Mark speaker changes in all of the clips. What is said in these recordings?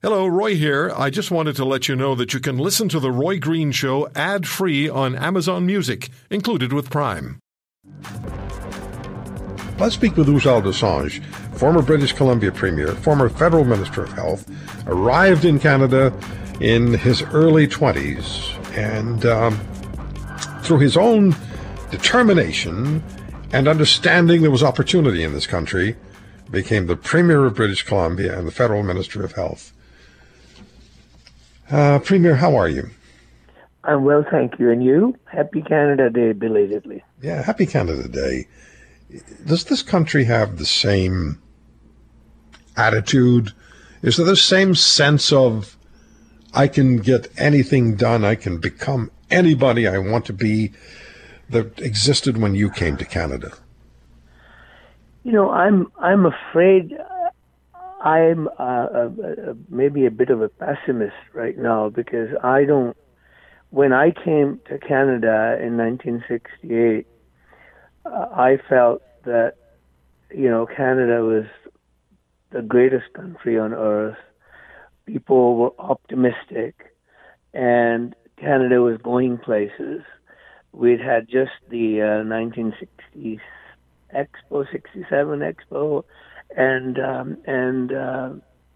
Speaker 1: Hello, Roy here. I just wanted to let you know that you can listen to The Roy Green Show ad free on Amazon Music, included with Prime.
Speaker 2: Let's speak with Ujjal Dosanjh, former British Columbia Premier, former Federal Minister of Health, arrived in Canada in his early 20s, and um, through his own determination and understanding there was opportunity in this country, became the Premier of British Columbia and the Federal Minister of Health. Uh, Premier, how are you?
Speaker 3: I'm well, thank you. And you? Happy Canada Day belatedly.
Speaker 2: Yeah, happy Canada Day. Does this country have the same attitude? Is there the same sense of I can get anything done, I can become anybody I want to be that existed when you came to Canada?
Speaker 3: You know, I'm I'm afraid I'm uh, uh, uh, maybe a bit of a pessimist right now because I don't. When I came to Canada in 1968, uh, I felt that you know Canada was the greatest country on earth. People were optimistic, and Canada was going places. We'd had just the uh, 1960s Expo, 67 Expo and um, and uh,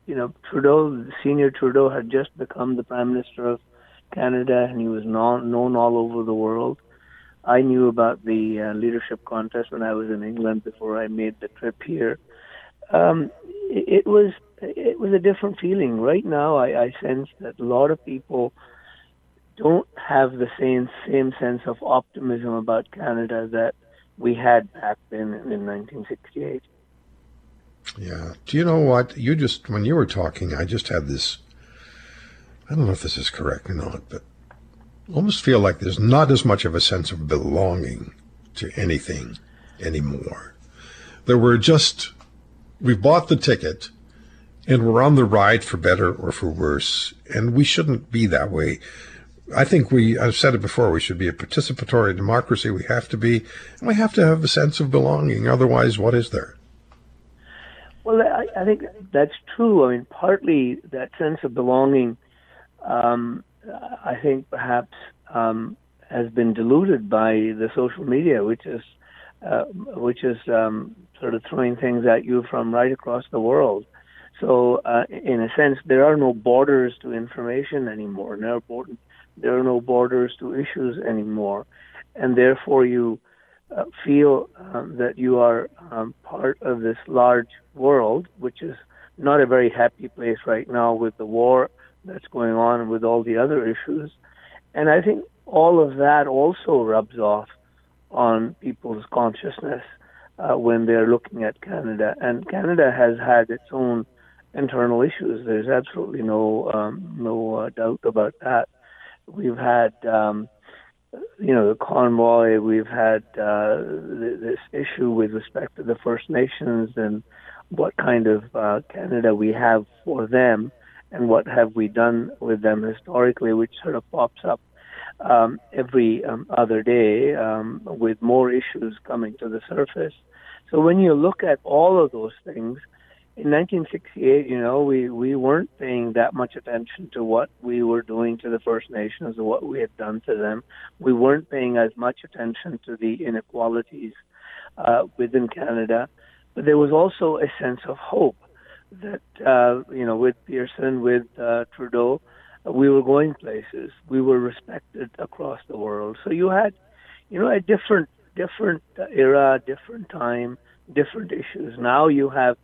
Speaker 3: you know Trudeau, senior Trudeau, had just become the prime minister of Canada, and he was known known all over the world. I knew about the uh, leadership contest when I was in England before I made the trip here. Um, it, it was it was a different feeling. Right now, I, I sense that a lot of people don't have the same same sense of optimism about Canada that we had back then in 1968.
Speaker 2: Yeah. Do you know what? You just, when you were talking, I just had this. I don't know if this is correct or not, but almost feel like there's not as much of a sense of belonging to anything anymore. That we're just, we bought the ticket and we're on the ride for better or for worse. And we shouldn't be that way. I think we, I've said it before, we should be a participatory democracy. We have to be, and we have to have a sense of belonging. Otherwise, what is there?
Speaker 3: Well, I, I think that's true. I mean, partly that sense of belonging, um, I think perhaps um, has been diluted by the social media, which is uh, which is um, sort of throwing things at you from right across the world. So, uh, in a sense, there are no borders to information anymore. There are, there are no borders to issues anymore, and therefore you uh, feel um, that you are um, part of this large world, which is not a very happy place right now with the war that's going on and with all the other issues. And I think all of that also rubs off on people's consciousness uh, when they're looking at Canada. And Canada has had its own internal issues. There's absolutely no um, no uh, doubt about that. We've had um, you know, the convoy, we've had uh, this issue with respect to the First Nations and what kind of uh, Canada we have for them and what have we done with them historically, which sort of pops up um, every um, other day um, with more issues coming to the surface. So when you look at all of those things, in 1968, you know, we, we weren't paying that much attention to what we were doing to the First Nations or what we had done to them. We weren't paying as much attention to the inequalities uh, within Canada. But there was also a sense of hope that, uh, you know, with Pearson, with uh, Trudeau, we were going places. We were respected across the world. So you had, you know, a different, different era, different time, different issues. Now you have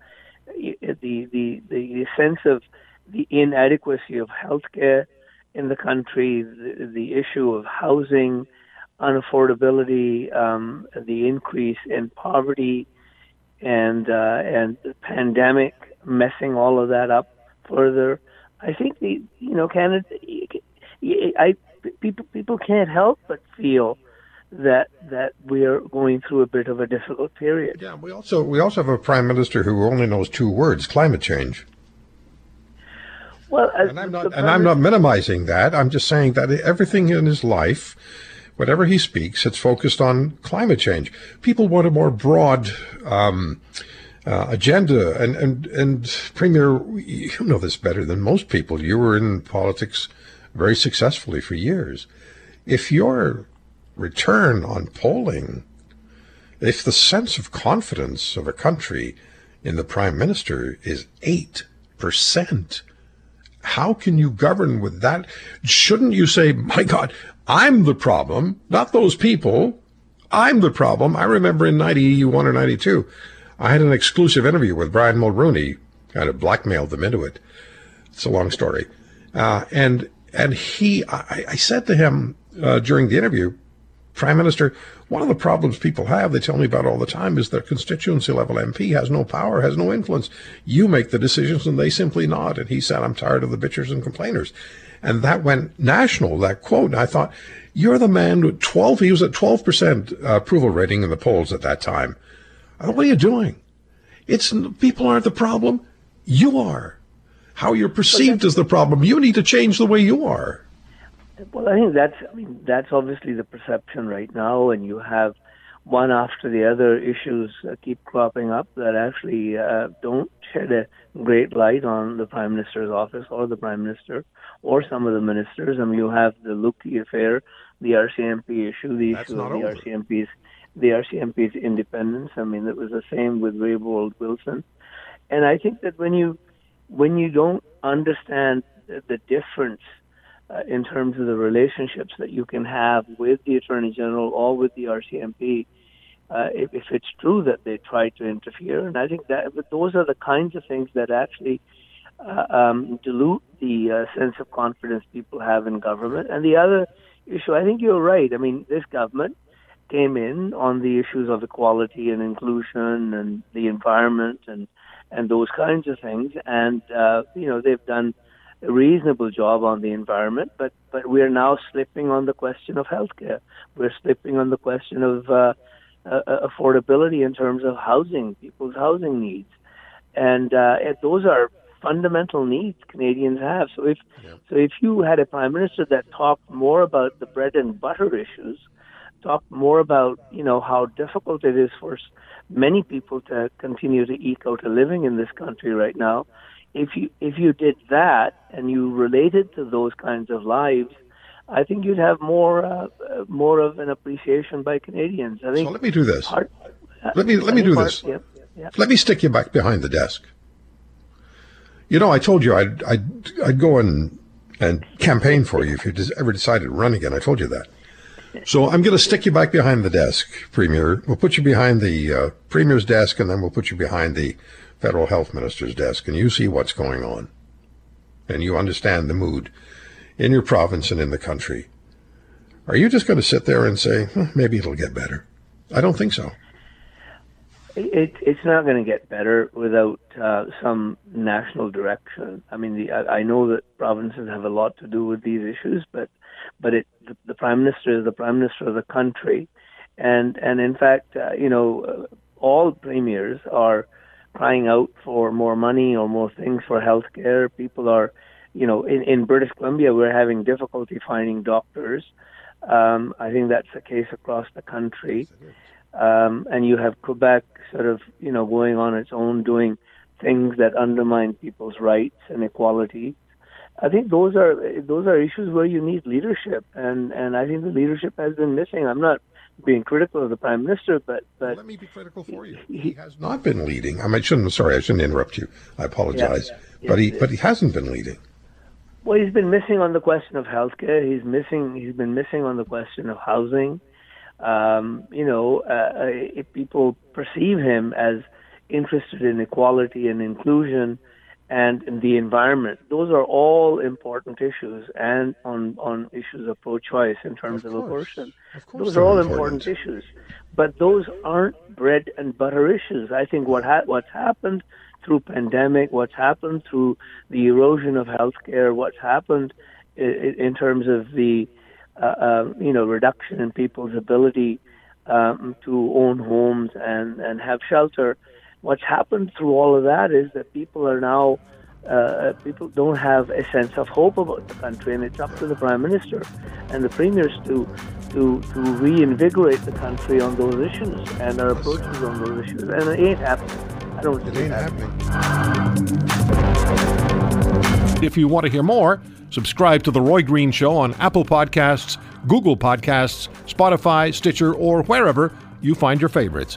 Speaker 3: the the the sense of the inadequacy of healthcare in the country, the, the issue of housing, unaffordability, um, the increase in poverty, and uh, and the pandemic messing all of that up further. I think the you know Canada, I people people can't help but feel that that we are going through a bit of a difficult period.
Speaker 2: Yeah, we also we also have a prime minister who only knows two words: climate change.
Speaker 3: Well,
Speaker 2: and I'm not and I'm not minimizing that. I'm just saying that everything in his life, whatever he speaks, it's focused on climate change. People want a more broad. Um, uh, agenda. And, and, and Premier, you know this better than most people. You were in politics very successfully for years. If your return on polling, if the sense of confidence of a country in the prime minister is 8%, how can you govern with that? Shouldn't you say, my God, I'm the problem, not those people. I'm the problem. I remember in 91 or 92, I had an exclusive interview with Brian Mulroney, kind of blackmailed them into it. It's a long story. Uh, and, and he, I, I said to him uh, during the interview, Prime Minister, one of the problems people have, they tell me about all the time, is their constituency level MP has no power, has no influence. You make the decisions and they simply nod. And he said, I'm tired of the bitchers and complainers. And that went national, that quote. And I thought, you're the man with 12, he was at 12% approval rating in the polls at that time. What are you doing? It's people aren't the problem. You are. How you're perceived is the problem. You need to change the way you are.
Speaker 3: Well, I think that's I mean that's obviously the perception right now, and you have one after the other issues uh, keep cropping up that actually uh, don't shed a great light on the prime minister's office or the prime minister or some of the ministers. I mean, you have the Lucki affair, the RCMP issue, the
Speaker 2: That's
Speaker 3: issue of the
Speaker 2: over.
Speaker 3: RCMP's the RCMP's independence. I mean, it was the same with Raybould Wilson, and I think that when you when you don't understand the, the difference uh, in terms of the relationships that you can have with the Attorney General or with the RCMP, uh, if, if it's true that they try to interfere. And I think that those are the kinds of things that actually uh, um, dilute the uh, sense of confidence people have in government. And the other issue, I think you're right. I mean, this government came in on the issues of equality and inclusion and the environment and and those kinds of things. And uh, you know, they've done reasonable job on the environment, but but we are now slipping on the question of healthcare. We're slipping on the question of uh, uh, affordability in terms of housing, people's housing needs, and uh, and those are fundamental needs Canadians have. So if so, if you had a prime minister that talked more about the bread and butter issues, talked more about you know how difficult it is for many people to continue to eke out a living in this country right now. If you if you did that and you related to those kinds of lives, I think you'd have more uh, uh, more of an appreciation by Canadians. I think.
Speaker 2: So let me do this.
Speaker 3: part-
Speaker 2: Let me- let me do
Speaker 3: part-
Speaker 2: this. Let me stick you back behind the desk. You know, I told you I'd, I'd, I'd go and, and campaign for you if you ever decided to run again. I told you that. So I'm going to stick you back behind the desk, Premier. We'll put you behind the uh, Premier's desk, and then we'll put you behind the Federal Health Minister's desk, and you see what's going on. And you understand the mood in your province and in the country. Are you just going to sit there and say, "Hmm, maybe it'll get better? I don't think so.
Speaker 3: It, it's not going to get better without uh, some national direction. I mean, the, I, I know that provinces have a lot to do with these issues, but but it, the, the prime minister is the prime minister of the country, and and in fact, uh, you know, uh, all premiers are crying out for more money or more things for healthcare. People are, you know, in, in British Columbia, we're having difficulty finding doctors. Um, I think that's the case across the country um, and you have Quebec sort of you know going on its own, doing things that undermine people's rights and equality. I think those are those are issues where you need leadership, and and I think the leadership has been missing. I'm not being critical of the prime minister, but but
Speaker 2: Let me be critical for you. He has not been leading. I mean, I shouldn't. Sorry, I shouldn't interrupt you. I apologize.
Speaker 3: Yeah.
Speaker 2: But he,
Speaker 3: Yeah.
Speaker 2: but he hasn't been leading.
Speaker 3: Well, he's been missing on the question of healthcare. He's missing. He's been missing on the question of housing. Um, you know, uh, uh, if people perceive him as interested in equality and inclusion and in the environment, those are all important issues, and on on issues of pro-choice in terms
Speaker 2: Of
Speaker 3: of, abortion.
Speaker 2: Of
Speaker 3: Those are all
Speaker 2: important.
Speaker 3: important issues, but those aren't bread and butter issues. I think what ha- what's happened through pandemic, what's happened through the erosion of healthcare, what's happened in, in terms of the uh, uh, you know reduction in people's ability um, to own homes and and have shelter. What's happened through all of that is that people are now uh, people don't have a sense of hope about the country, and it's up to the prime minister and the premiers to to to reinvigorate the country on those issues and our approaches on those issues, and it ain't happening. I don't
Speaker 4: It ain't
Speaker 3: that.
Speaker 4: happening.
Speaker 2: If you want to hear more, subscribe to The Roy Green Show on Apple Podcasts, Google Podcasts, Spotify, Stitcher, or wherever you find your favorites.